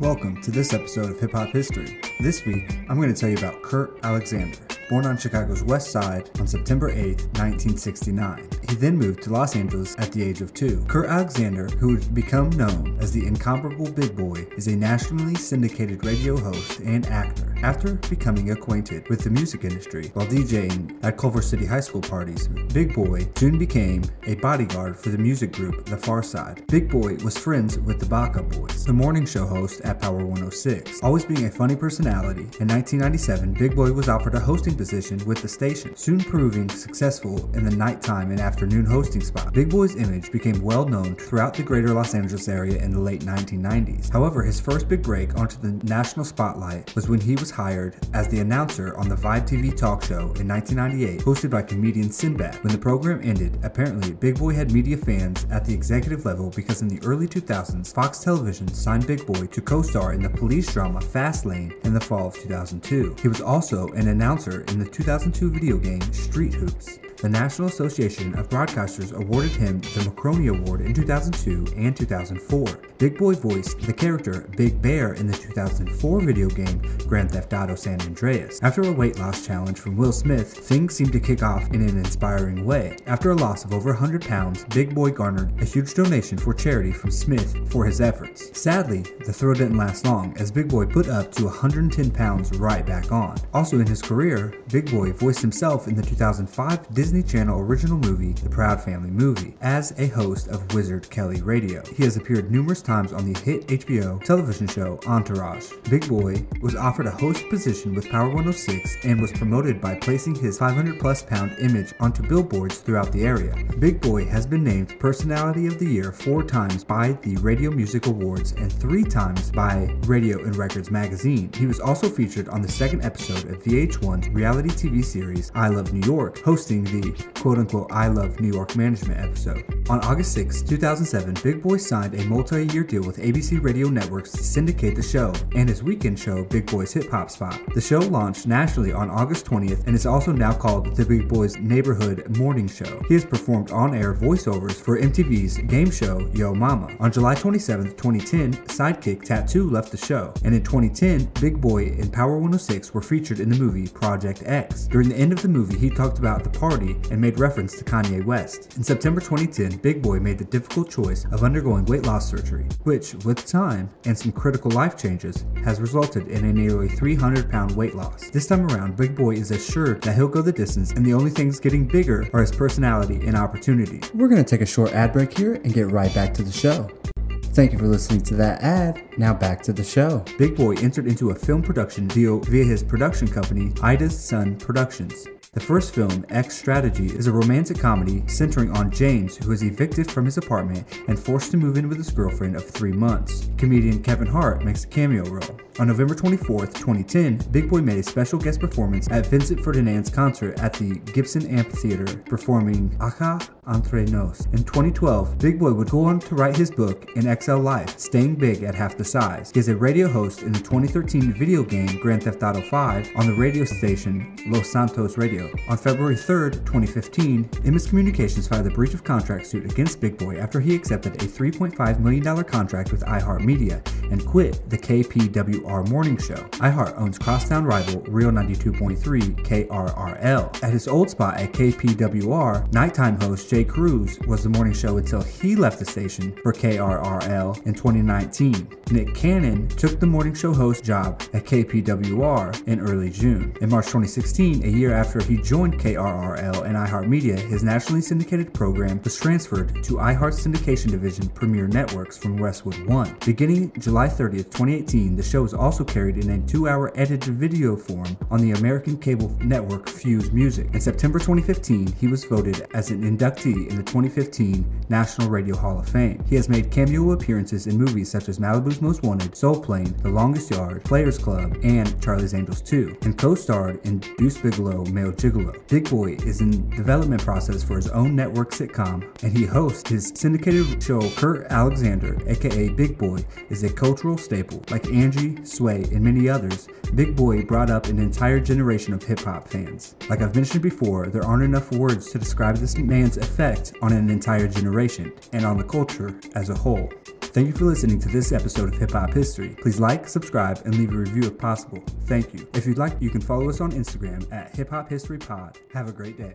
Welcome to this episode of Hip Hop History. This week, I'm going to tell you about Kurt Alexander. Born on Chicago's West Side on September 8, 1969. He then moved to Los Angeles at the age of two. Kurt Alexander, who would become known as the incomparable Big Boy, is a nationally syndicated radio host and actor. After becoming acquainted with the music industry while DJing at Culver City High School parties, Big Boy soon became a bodyguard for the music group The Pharcyde. Big Boy was friends with the Baka Boyz, the morning show host at Power 106. Always being a funny personality, in 1997, Big Boy was offered a hosting position with the station, soon proving successful in the nighttime and afternoon hosting spot. Big Boy's image became well known throughout the greater Los Angeles area in the late 1990s. However, his first big break onto the national spotlight was when he was hired as the announcer on the Vibe TV talk show in 1998, hosted by comedian Sinbad. When the program ended, apparently Big Boy had media fans at the executive level because in the early 2000s, Fox Television signed Big Boy to co star in the police drama Fastlane in the fall of 2002. He was also an announcer in the 2002 video game Street Hoops. The National Association of Broadcasters awarded him the Marconi Award in 2002 and 2004. Big Boy voiced the character Big Bear in the 2004 video game Grand Theft Auto San Andreas. After a weight loss challenge from Will Smith, things seemed to kick off in an inspiring way. After a loss of over 100 pounds, Big Boy garnered a huge donation for charity from Smith for his efforts. Sadly, the thrill didn't last long as Big Boy put up to 110 pounds right back on. Also in his career, Big Boy voiced himself in the 2005 Disney Disney Channel original movie, The Proud Family Movie, as a host of Wizard Kelly Radio. He has appeared numerous times on the hit HBO television show Entourage. Big Boy was offered a host position with Power 106 and was promoted by placing his 500 plus pound image onto billboards throughout the area. Big Boy has been named Personality of the Year four times by the Radio Music Awards and three times by Radio and Records magazine. He was also featured on the second episode of VH1's reality TV series I Love New York, hosting the the quote unquote I Love New York Management episode. On August 6, 2007, Big Boy signed a multi year deal with ABC Radio Networks to syndicate the show and his weekend show, Big Boy's Hip Hop Spot. The show launched nationally on August 20th and is also now called the Big Boy's Neighborhood Morning Show. He has performed on air voiceovers for MTV's game show Yo Momma. On July 27, 2010, Sidekick Tattoo left the show, and in 2010, Big Boy and Power 106 were featured in the movie Project X. During the end of the movie, he talked about the party and made reference to Kanye West. In September 2010, Big Boy made the difficult choice of undergoing weight loss surgery, which, with time and some critical life changes, has resulted in a nearly 300 pound weight loss. This time around, Big Boy is assured that he'll go the distance, and the only things getting bigger are his personality and opportunity. We're going to take a short ad break here and get right back to the show. Thank you for listening to that ad. Now back to the show. Big Boy entered into a film production deal via his production company, Ida's Son Productions. The first film, Ex Strategy, is a romantic comedy centering on James, who is evicted from his apartment and forced to move in with his girlfriend of three months. Comedian Kevin Hart makes a cameo role. On November 24, 2010, Big Boy made a special guest performance at Vicente Fernández's concert at the Gibson Amphitheater, performing Acá Entre Nos. In 2012, Big Boy would go on to write his book, In XL Life, Staying Big at Half the Size. He is a radio host in the 2013 video game Grand Theft Auto 5 on the radio station Los Santos Radio. On February 3, 2015, Emmis Communications filed a breach of contract suit against Big Boy after he accepted a $3.5 million contract with iHeartMedia and quit the KPWR morning show. iHeart owns crosstown rival Real 92.3 KRRL. At his old spot at KPWR, nighttime host J Cruz was the morning show until he left the station for KRRL in 2019. Nick Cannon took the morning show host job at KPWR in early June. In March 2016, a year after he joined KRRL and iHeartMedia, his nationally syndicated program was transferred to iHeart's syndication division Premiere Networks from Westwood One. Beginning July 30th, 2018, the show was also carried in a two hour edited video form on the American cable network Fuse Music. In September 2015, he was voted as an inductee in the 2015 National Radio Hall of Fame. He has made cameo appearances in movies such as Malibu's Most Wanted, Soul Plane, The Longest Yard, Players Club, and Charlie's Angels 2, and co starred in Deuce Bigalow Male Gigolo. Big Boy is in development process for his own network sitcom, and he hosts his syndicated show Kurt Alexander, aka Big Boy, is a cultural staple. Like Angie, Sway, and many others, Big Boy brought up an entire generation of hip hop fans. Like I've mentioned before, there aren't enough words to describe this man's effect on an entire generation and on the culture as a whole. Thank you for listening to this episode of Hip Hop History. Please like, subscribe, and leave a review if possible. Thank you. If you'd like, you can follow us on Instagram at Hip Hop History Pod. Have a great day.